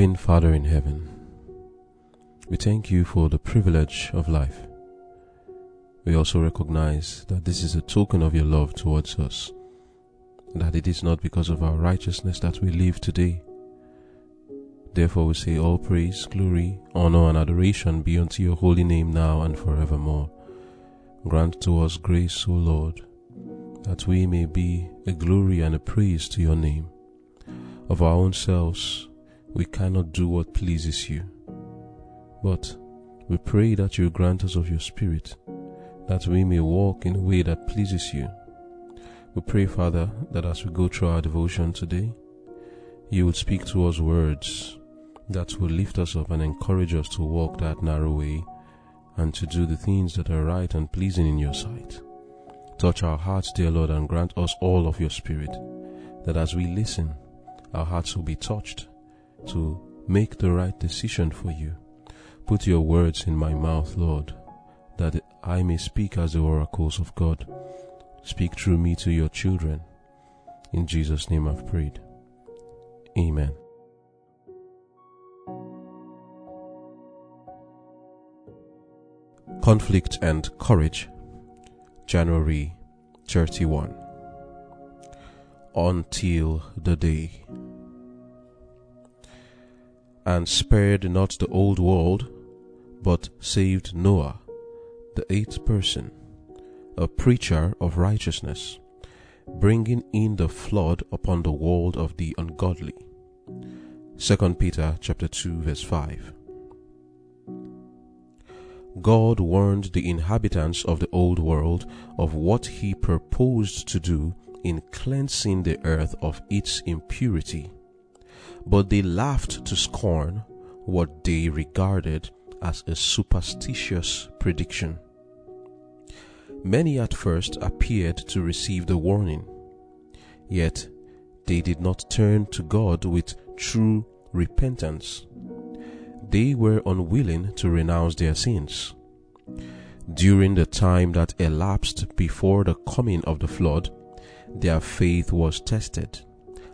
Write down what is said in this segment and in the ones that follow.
Loving Father in heaven, we thank you for the privilege of life. We also recognize that this is a token of your love towards us, that it is not because of our righteousness that we live today. Therefore, we say, All praise, glory, honor, and adoration be unto your holy name now and forevermore. Grant to us grace, O Lord, that we may be a glory and a praise to your name. Of our own selves, we cannot do what pleases you. But we pray that you grant us of your Spirit, that we may walk in a way that pleases you. We pray, Father, that as we go through our devotion today, you would speak to us words that will lift us up and encourage us to walk that narrow way and to do the things that are right and pleasing in your sight. Touch our hearts, dear Lord, and grant us all of your Spirit, that as we listen, our hearts will be touched to make the right decision for you. Put your words in my mouth, Lord, that I may speak as the oracles of God. Speak through me to your children. In Jesus' name I've prayed. Amen. Conflict and Courage, January 31. Until the day. And spared not the old world, but saved Noah, the eighth person, a preacher of righteousness, bringing in the flood upon the world of the ungodly. 2 Peter chapter 2 verse 5. God warned the inhabitants of the old world of what he proposed to do in cleansing the earth of its impurity. But they laughed to scorn what they regarded as a superstitious prediction. Many at first appeared to receive the warning, yet they did not turn to God with true repentance they were unwilling to renounce their sins. During the time that elapsed before the coming of the flood, their faith was tested,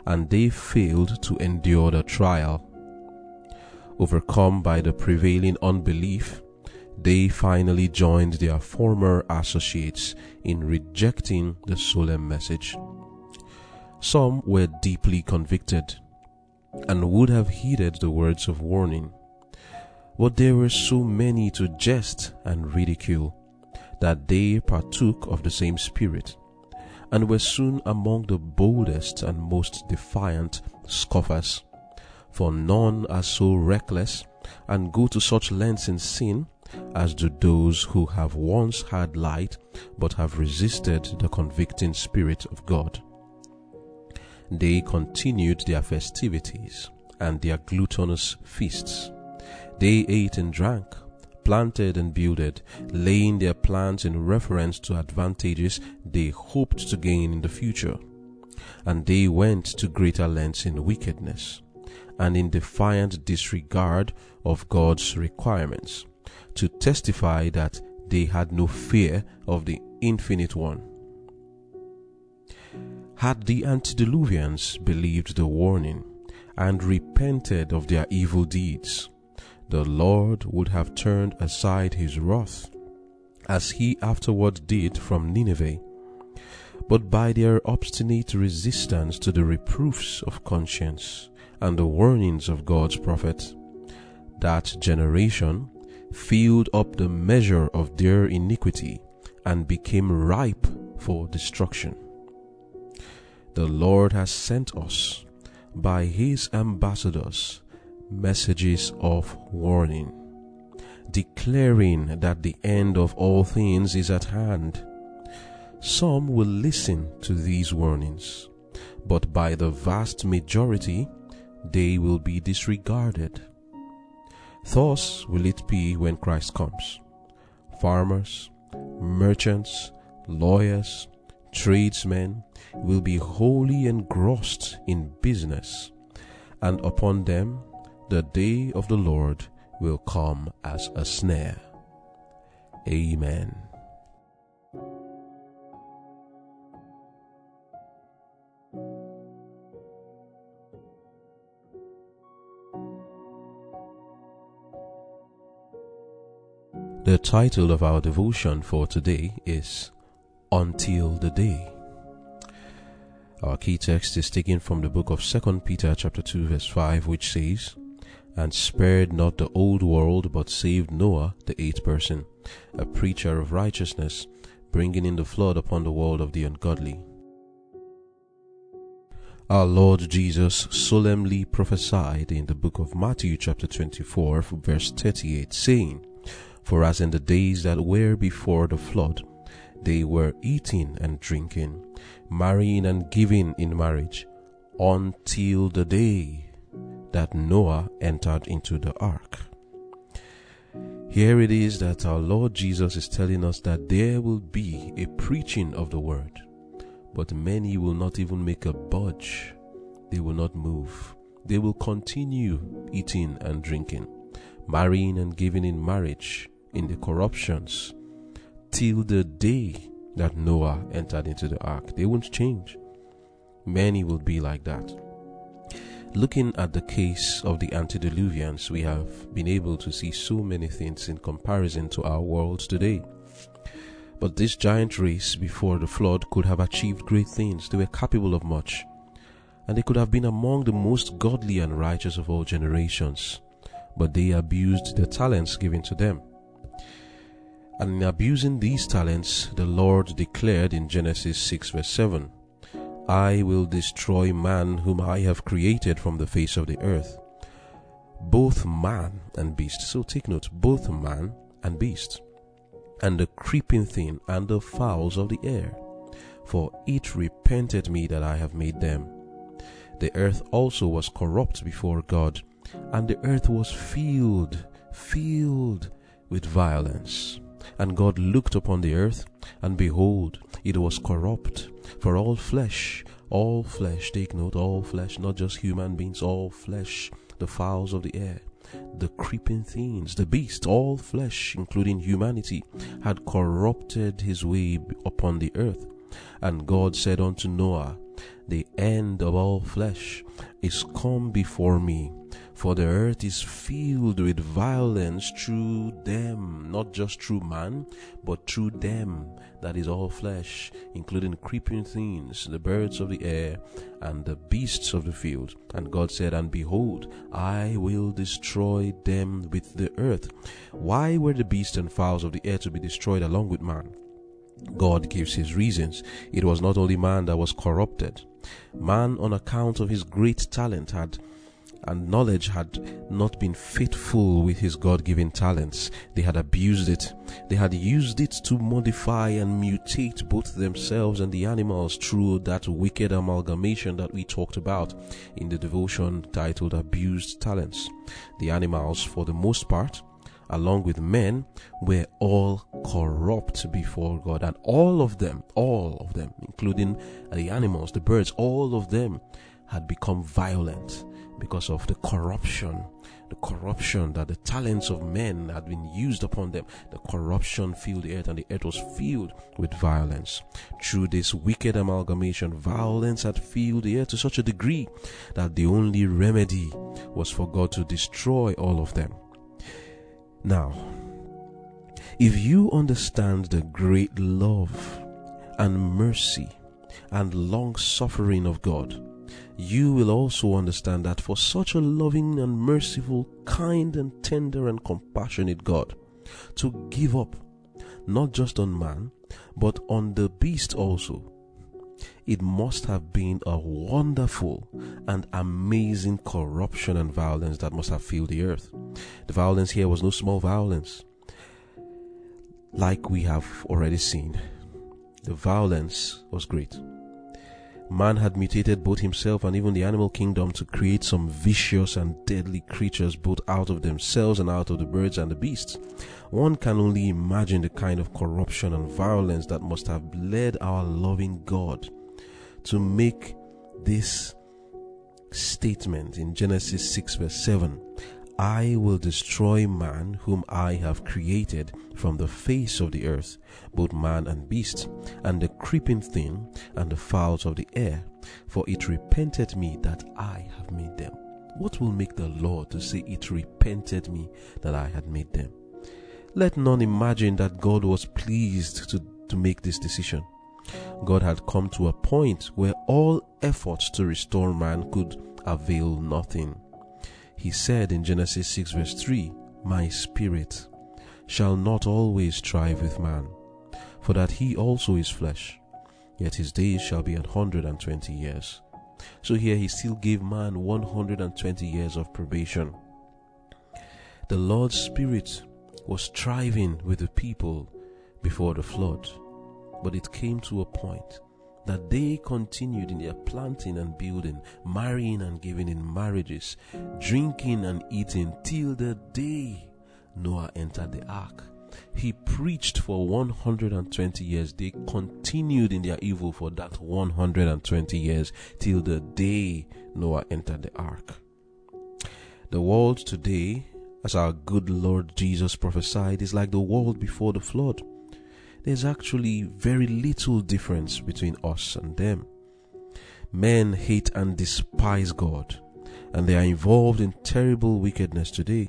and they failed to endure the trial. Overcome by the prevailing unbelief, they finally joined their former associates in rejecting the solemn message. Some were deeply convicted and would have heeded the words of warning but there were so many to jest and ridicule that they partook of the same spirit, and were soon among the boldest and most defiant scoffers. For none are so reckless and go to such lengths in sin as do those who have once had light but have resisted the convicting Spirit of God. They continued their festivities and their gluttonous feasts they ate and drank, planted and builded, laying their plans in reference to advantages they hoped to gain in the future. And they went to greater lengths in wickedness and in defiant disregard of God's requirements to testify that they had no fear of the Infinite One. Had the antediluvians believed the warning and repented of their evil deeds, the Lord would have turned aside his wrath, as he afterward did from Nineveh. But by their obstinate resistance to the reproofs of conscience and the warnings of God's prophet, that generation filled up the measure of their iniquity and became ripe for destruction. The Lord has sent us by his ambassadors messages of warning, declaring that the end of all things is at hand. Some will listen to these warnings, but by the vast majority, they will be disregarded. Thus will it be when Christ comes. Farmers, merchants, lawyers, tradesmen will be wholly engrossed in business, and upon them the day of the Lord will come as a snare. Amen. The title of our devotion for today is Until the Day. Our key text is taken from the book of 2 Peter chapter 2 verse 5 which says, and spared not the old world but saved Noah the eighth person, a preacher of righteousness, bringing in the flood upon the world of the ungodly. Our Lord Jesus solemnly prophesied in the book of Matthew chapter 24 verse 38 saying, For as in the days that were before the flood, they were eating and drinking, marrying and giving in marriage, until the day that Noah entered into the ark. Here it is that our Lord Jesus is telling us that there will be a preaching of the word, but many will not even make a budge. They will not move. They will continue eating and drinking, marrying and giving in marriage in the corruptions till the day that Noah entered into the ark. They won't change. Many will be like that. Looking at the case of the antediluvians, we have been able to see so many things in comparison to our world today. But this giant race before the flood could have achieved great things. They were capable of much. And they could have been among the most godly and righteous of all generations. But they abused the talents given to them. And in abusing these talents, the Lord declared in Genesis 6 verse 7, I will destroy man whom I have created from the face of the earth, both man and beast. So take note, both man and beast, and the creeping thing and the fowls of the air, for it repented me that I have made them. The earth also was corrupt before God, and the earth was filled, filled with violence. And God looked upon the earth, and behold, it was corrupt. For all flesh, all flesh, take note, all flesh, not just human beings, all flesh, the fowls of the air, the creeping things, the beast, all flesh, including humanity, had corrupted his way upon the earth. And God said unto Noah, The end of all flesh is come before me for the earth is filled with violence through them, not just through man, but through them, that is all flesh, including creeping things, the birds of the air, and the beasts of the field. And God said, And behold, I will destroy them with the earth. Why were the beasts and fowls of the air to be destroyed along with man? God gives his reasons. It was not only man that was corrupted. Man, on account of his great talent, had and knowledge had not been faithful with his God given talents. They had abused it. They had used it to modify and mutate both themselves and the animals through that wicked amalgamation that we talked about in the devotion titled Abused Talents. The animals, for the most part, along with men, were all corrupt before God. And all of them, all of them, including the animals, the birds, all of them had become violent because of the corruption, the corruption that the talents of men had been used upon them. The corruption filled the earth, and the earth was filled with violence. Through this wicked amalgamation, violence had filled the earth to such a degree that the only remedy was for God to destroy all of them. Now, if you understand the great love and mercy and long suffering of God, you will also understand that for such a loving and merciful, kind and tender and compassionate God to give up not just on man, but on the beast also, it must have been a wonderful and amazing corruption and violence that must have filled the earth. The violence here was no small violence. Like we have already seen, the violence was great. Man had mutated both himself and even the animal kingdom to create some vicious and deadly creatures both out of themselves and out of the birds and the beasts. One can only imagine the kind of corruption and violence that must have led our loving God to make this statement in Genesis 6 verse 7 I will destroy man whom I have created from the face of the earth, both man and beast, and the creeping thing, and the fowls of the air, for it repented me that I have made them. What will make the Lord to say it repented me that I had made them? Let none imagine that God was pleased to, to make this decision. God had come to a point where all efforts to restore man could avail nothing. He said in Genesis 6 verse 3, My spirit shall not always strive with man, for that he also is flesh, yet his days shall be an hundred and twenty years. So here he still gave man 120 years of probation. The Lord's Spirit was striving with the people before the flood, but it came to a point that they continued in their planting and building, marrying and giving in marriages, drinking and eating till the day Noah entered the ark. He preached for 120 years. They continued in their evil for that 120 years till the day Noah entered the ark. The world today, as our good Lord Jesus prophesied, is like the world before the flood. There's actually very little difference between us and them. Men hate and despise God, and they are involved in terrible wickedness today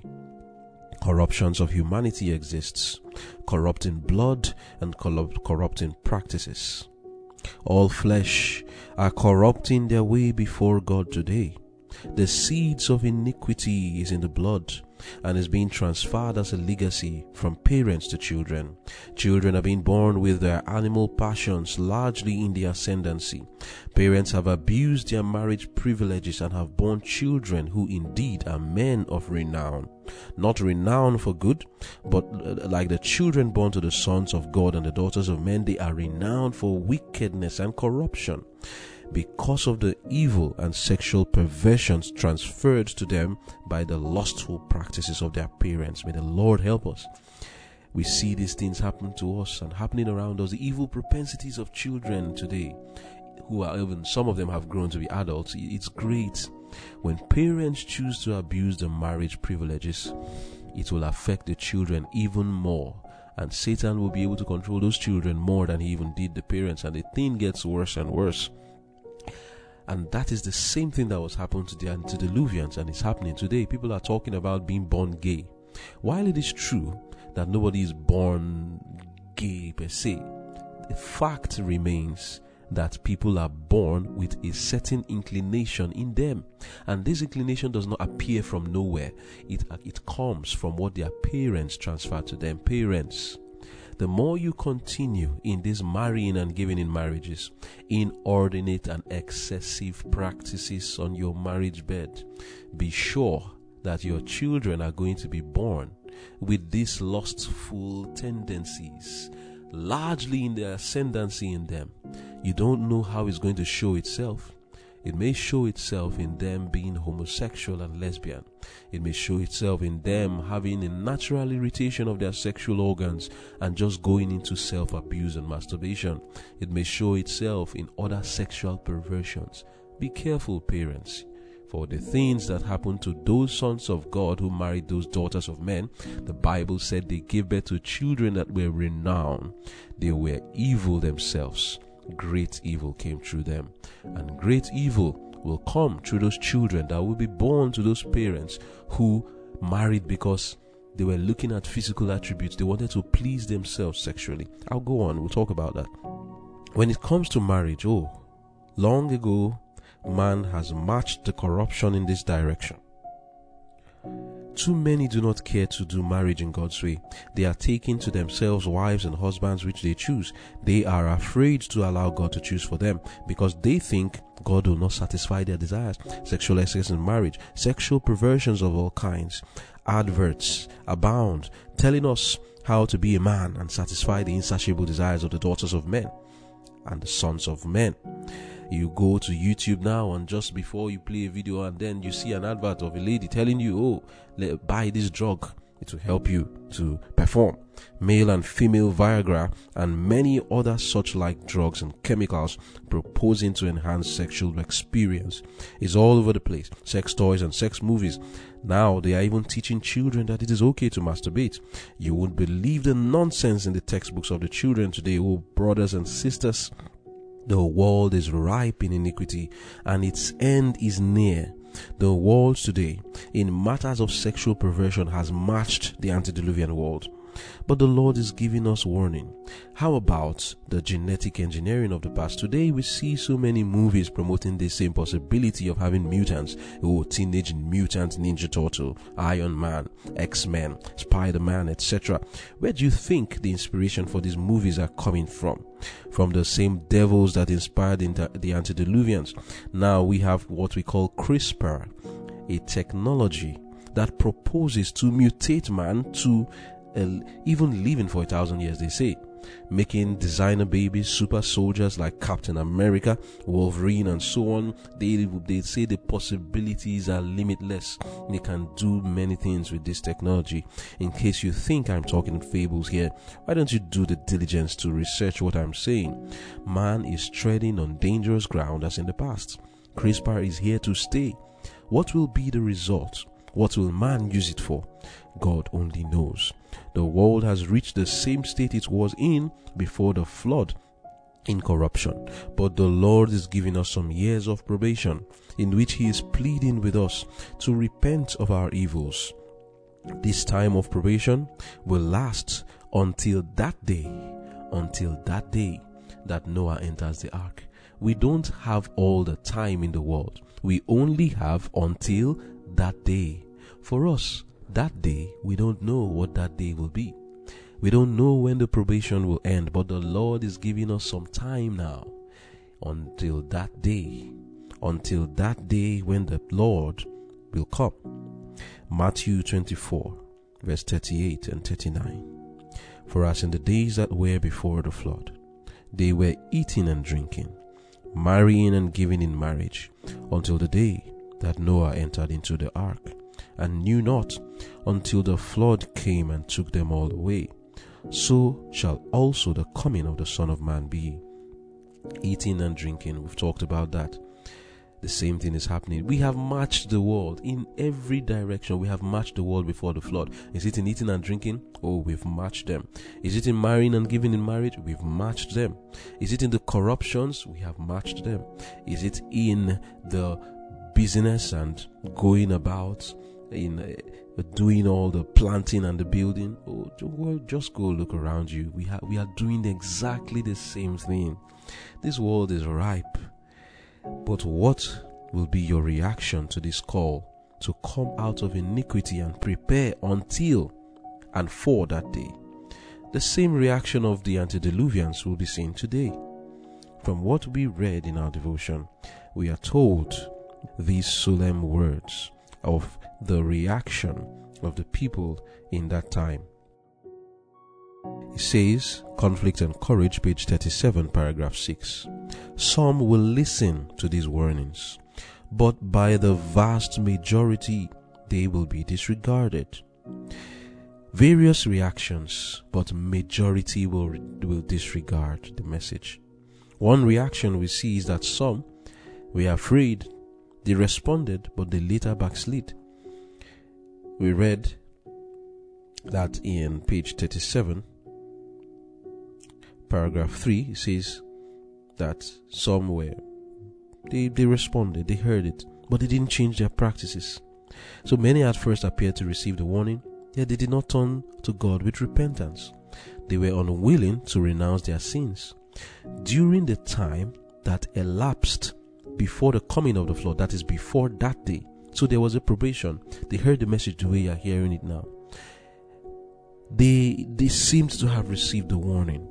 corruptions of humanity exists, corrupting blood and corrupting practices. All flesh are corrupting their way before God today. The seeds of iniquity is in the blood, and is being transferred as a legacy from parents to children. Children are being born with their animal passions largely in the ascendancy. Parents have abused their marriage privileges and have born children who indeed are men of renown. Not renown for good, but uh, like the children born to the sons of God and the daughters of men, they are renowned for wickedness and corruption because of the evil and sexual perversions transferred to them by the lustful practices of their parents. May the Lord help us. We see these things happen to us and happening around us. The evil propensities of children today, who are even some of them have grown to be adults. It's great when parents choose to abuse the marriage privileges. It will affect the children even more and Satan will be able to control those children more than he even did the parents, and the thing gets worse and worse. And that is the same thing that was happening to the antediluvians and it's happening today. People are talking about being born gay. While it is true that nobody is born gay per se, the fact remains that people are born with a certain inclination in them and this inclination does not appear from nowhere it it comes from what their parents transfer to them parents the more you continue in this marrying and giving in marriages, inordinate and excessive practices on your marriage bed, be sure that your children are going to be born with these lustful tendencies, largely in the ascendancy in them. You don't know how it's going to show itself. It may show itself in them being homosexual and lesbian. It may show itself in them having a natural irritation of their sexual organs and just going into self abuse and masturbation. It may show itself in other sexual perversions. Be careful, parents. For the things that happened to those sons of God who married those daughters of men, the Bible said they gave birth to children that were renowned. They were evil themselves great evil came through them. And great evil will come through those children that will be born to those parents who married because they were looking at physical attributes. They wanted to please themselves sexually. I'll go on, we'll talk about that. When it comes to marriage, oh, long ago, man has matched the corruption in this direction. Too many do not care to do marriage in God's way. They are taking to themselves wives and husbands which they choose. They are afraid to allow God to choose for them because they think God will not satisfy their desires. Sexual excess in marriage, sexual perversions of all kinds, adverts abound telling us how to be a man and satisfy the insatiable desires of the daughters of men and the sons of men you go to YouTube now and just before you play a video and then you see an advert of a lady telling you, oh, let, buy this drug. It will help you to perform. Male and female Viagra and many other such like drugs and chemicals proposing to enhance sexual experience is all over the place. Sex toys and sex movies. Now they are even teaching children that it is okay to masturbate. You won't believe the nonsense in the textbooks of the children today, oh brothers and sisters. The world is ripe in iniquity and its end is near. The world today, in matters of sexual perversion, has matched the antediluvian world. But the Lord is giving us warning. How about the genetic engineering of the past? Today we see so many movies promoting the same possibility of having mutants. Oh, Teenage Mutant Ninja Turtle, Iron Man, X-Men, Spider-Man, etc. Where do you think the inspiration for these movies are coming from? From the same devils that inspired the, the antediluvians. Now we have what we call CRISPR, a technology that proposes to mutate man to even living for a thousand years, they say. Making designer babies, super soldiers like Captain America, Wolverine, and so on. They, they say the possibilities are limitless. They can do many things with this technology. In case you think I'm talking fables here, why don't you do the diligence to research what I'm saying? Man is treading on dangerous ground as in the past. CRISPR is here to stay. What will be the result? What will man use it for? God only knows. The world has reached the same state it was in before the flood in corruption. But the Lord is giving us some years of probation in which He is pleading with us to repent of our evils. This time of probation will last until that day, until that day that Noah enters the ark. We don't have all the time in the world. We only have until that day. For us, that day, we don't know what that day will be. We don't know when the probation will end, but the Lord is giving us some time now until that day, until that day when the Lord will come. Matthew 24, verse 38 and 39. For as in the days that were before the flood, they were eating and drinking, marrying and giving in marriage, until the day that Noah entered into the ark and knew not until the flood came and took them all away. So shall also the coming of the Son of Man be. Eating and drinking, we've talked about that. The same thing is happening. We have matched the world in every direction. We have matched the world before the flood. Is it in eating and drinking? Oh, we've matched them. Is it in marrying and giving in marriage? We've matched them. Is it in the corruptions? We have matched them. Is it in the business and going about in uh, doing all the planting and the building. Oh, well, just go look around you. We have we are doing exactly the same thing. This world is ripe. But what will be your reaction to this call to come out of iniquity and prepare until and for that day? The same reaction of the antediluvians will be seen today. From what we read in our devotion, we are told these solemn words of the reaction of the people in that time. It says, Conflict and Courage, page 37, paragraph 6. Some will listen to these warnings, but by the vast majority, they will be disregarded. Various reactions, but majority will, will disregard the message. One reaction we see is that some were afraid they responded, but they later backslid. We read that in page 37, paragraph 3, it says that somewhere they, they responded, they heard it, but they didn't change their practices. So many at first appeared to receive the warning, yet they did not turn to God with repentance. They were unwilling to renounce their sins. During the time that elapsed before the coming of the flood, that is before that day. So there was a probation. They heard the message the way you are hearing it now. They they seemed to have received the warning.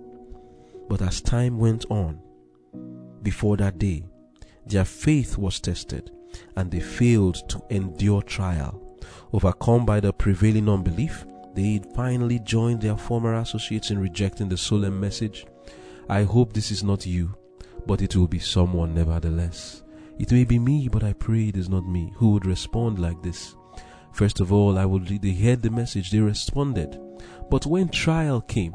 But as time went on, before that day, their faith was tested and they failed to endure trial. Overcome by the prevailing unbelief, they finally joined their former associates in rejecting the solemn message. I hope this is not you but it will be someone nevertheless. It may be me, but I pray it is not me who would respond like this. First of all, I would they heard the message, they responded. But when trial came,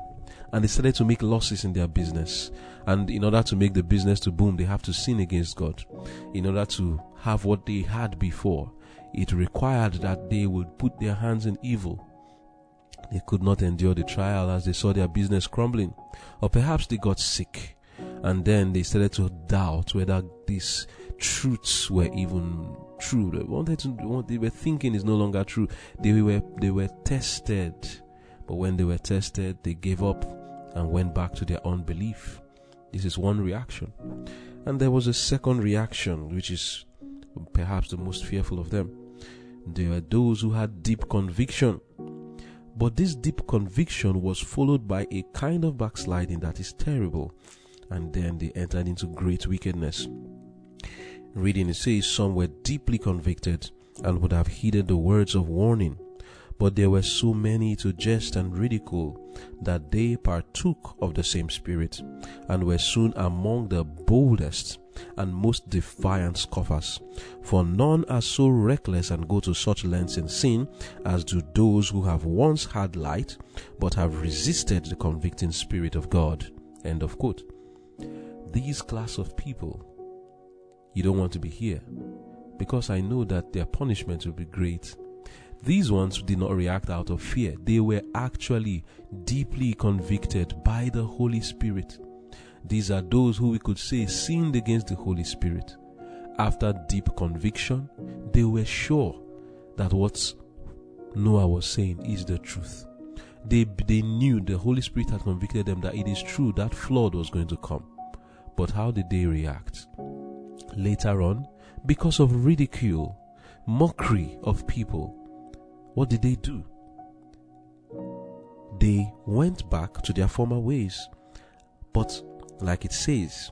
and they started to make losses in their business, and in order to make the business to boom, they have to sin against God. In order to have what they had before, it required that they would put their hands in evil. They could not endure the trial as they saw their business crumbling, or perhaps they got sick and then they started to doubt whether these truths were even true. They wanted to what they were thinking is no longer true. They were they were tested, but when they were tested, they gave up and went back to their unbelief. This is one reaction. And there was a second reaction, which is perhaps the most fearful of them. There are those who had deep conviction. But this deep conviction was followed by a kind of backsliding that is terrible. And then they entered into great wickedness. Reading it says, Some were deeply convicted and would have heeded the words of warning. But there were so many to jest and ridicule that they partook of the same spirit, and were soon among the boldest and most defiant scoffers. For none are so reckless and go to such lengths in sin as do those who have once had light, but have resisted the convicting spirit of God. End of quote. These class of people, you don't want to be here, because I know that their punishment will be great these ones did not react out of fear. They were actually deeply convicted by the Holy Spirit. These are those who we could say sinned against the Holy Spirit. After deep conviction, they were sure that what Noah was saying is the truth. They, they knew the Holy Spirit had convicted them that it is true that flood was going to come. But how did they react? Later on, because of ridicule, mockery of people, what did they do? They went back to their former ways. But, like it says,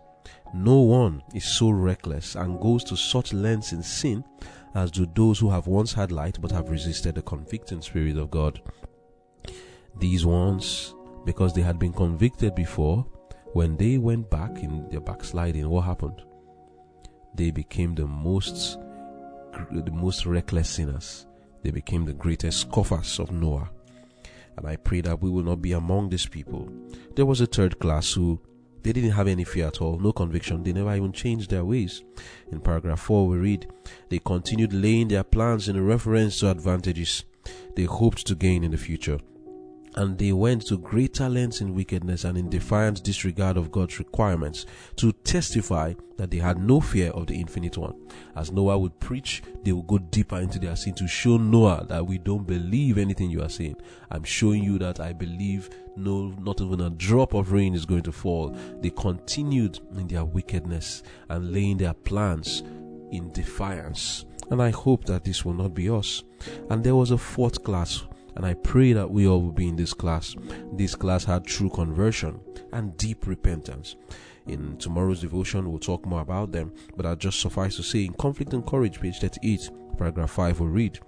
no one is so reckless and goes to such lengths in sin as do those who have once had light but have resisted the convicting Spirit of God. These ones, because they had been convicted before, when they went back in their backsliding, what happened? They became the most the most reckless sinners. They became the greatest scoffers of Noah. And I pray that we will not be among these people. There was a third class who they didn't have any fear at all, no conviction. They never even changed their ways. In paragraph 4, we read, They continued laying their plans in reference to advantages they hoped to gain in the future and they went to greater lengths in wickedness and in defiant disregard of God's requirements to testify that they had no fear of the infinite one. As Noah would preach, they would go deeper into their sin to show Noah that we don't believe anything you are saying. I'm showing you that I believe no, not even a drop of rain is going to fall. They continued in their wickedness and laying their plans in defiance. And I hope that this will not be us. And there was a fourth class and I pray that we all will be in this class. This class had true conversion and deep repentance. In tomorrow's devotion, we'll talk more about them, but I'll just suffice to say in Conflict and Courage, page 38, paragraph 5, we'll read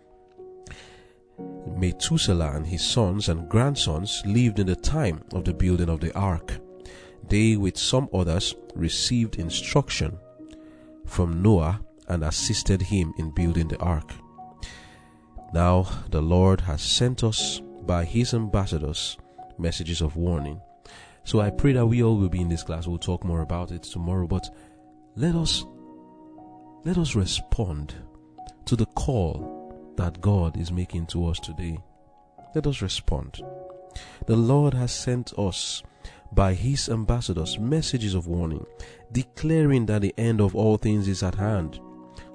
Methuselah and his sons and grandsons lived in the time of the building of the ark. They, with some others, received instruction from Noah and assisted him in building the ark. Now the Lord has sent us by his ambassadors messages of warning. So I pray that we all will be in this class. We'll talk more about it tomorrow, but let us let us respond to the call that God is making to us today. Let us respond. The Lord has sent us by his ambassadors messages of warning, declaring that the end of all things is at hand.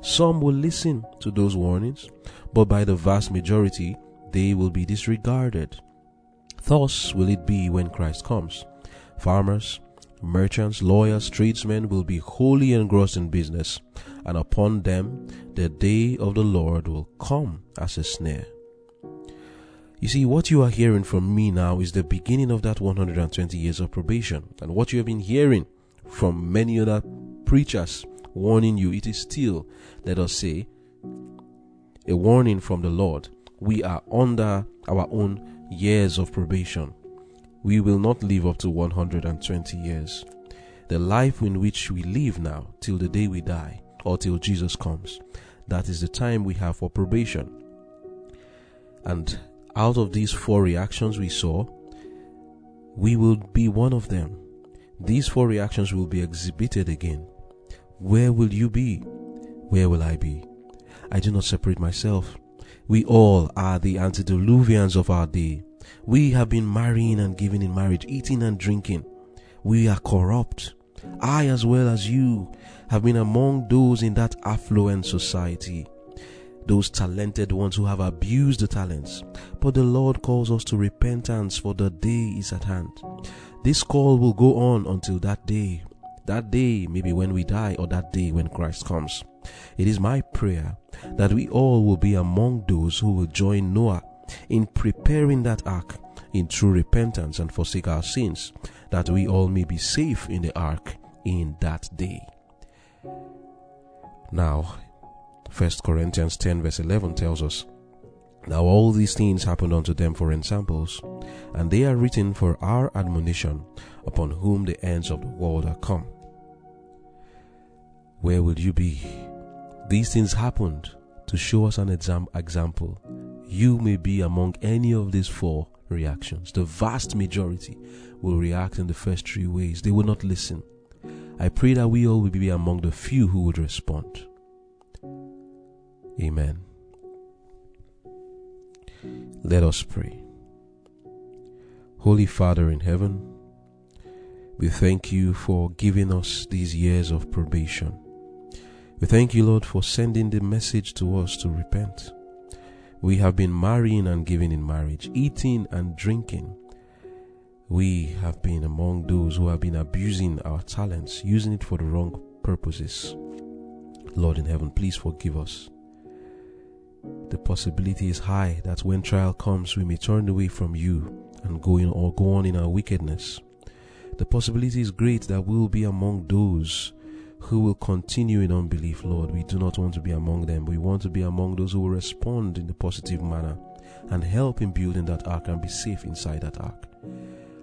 Some will listen to those warnings, but by the vast majority, they will be disregarded. Thus will it be when Christ comes. Farmers, merchants, lawyers, tradesmen will be wholly engrossed in business, and upon them the day of the Lord will come as a snare. You see, what you are hearing from me now is the beginning of that 120 years of probation. And what you have been hearing from many other preachers warning you, it is still, let us say, a warning from the Lord. We are under our own years of probation. We will not live up to 120 years. The life in which we live now, till the day we die, or till Jesus comes, that is the time we have for probation. And out of these four reactions we saw, we will be one of them. These four reactions will be exhibited again. Where will you be? Where will I be? I do not separate myself. We all are the antediluvians of our day. We have been marrying and giving in marriage, eating and drinking. We are corrupt. I, as well as you, have been among those in that affluent society. those talented ones who have abused the talents. But the Lord calls us to repentance, for the day is at hand. This call will go on until that day. That day, maybe when we die, or that day when Christ comes. It is my prayer that we all will be among those who will join Noah in preparing that ark in true repentance and forsake our sins, that we all may be safe in the ark in that day. Now, 1 Corinthians 10, verse 11 tells us, Now all these things happened unto them for ensamples, and they are written for our admonition, upon whom the ends of the world are come. Where will you be? These things happened to show us an exam- example. You may be among any of these four reactions. The vast majority will react in the first three ways. They will not listen. I pray that we all will be among the few who would respond. Amen. Let us pray. Holy Father in heaven, we thank you for giving us these years of probation. We thank you, Lord, for sending the message to us to repent. We have been marrying and giving in marriage, eating and drinking. We have been among those who have been abusing our talents, using it for the wrong purposes. Lord in heaven, please forgive us. The possibility is high that when trial comes, we may turn away from you and go in or go on in our wickedness. The possibility is great that we will be among those who will continue in unbelief, Lord. We do not want to be among them. We want to be among those who will respond in a positive manner and help in building that ark and be safe inside that ark.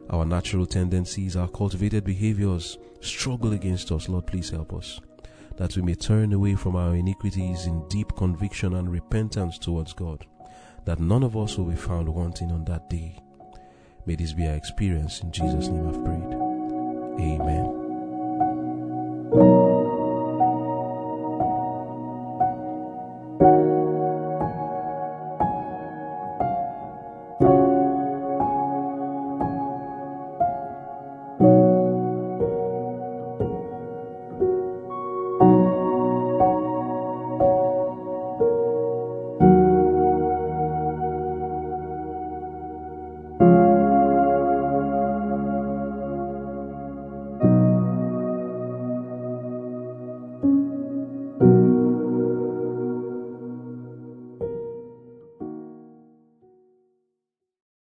Our natural tendencies, our cultivated behaviors struggle against us. Lord, please help us that we may turn away from our iniquities in deep conviction and repentance towards God, that none of us will be found wanting on that day. May this be our experience. In Jesus' name I've prayed. Amen.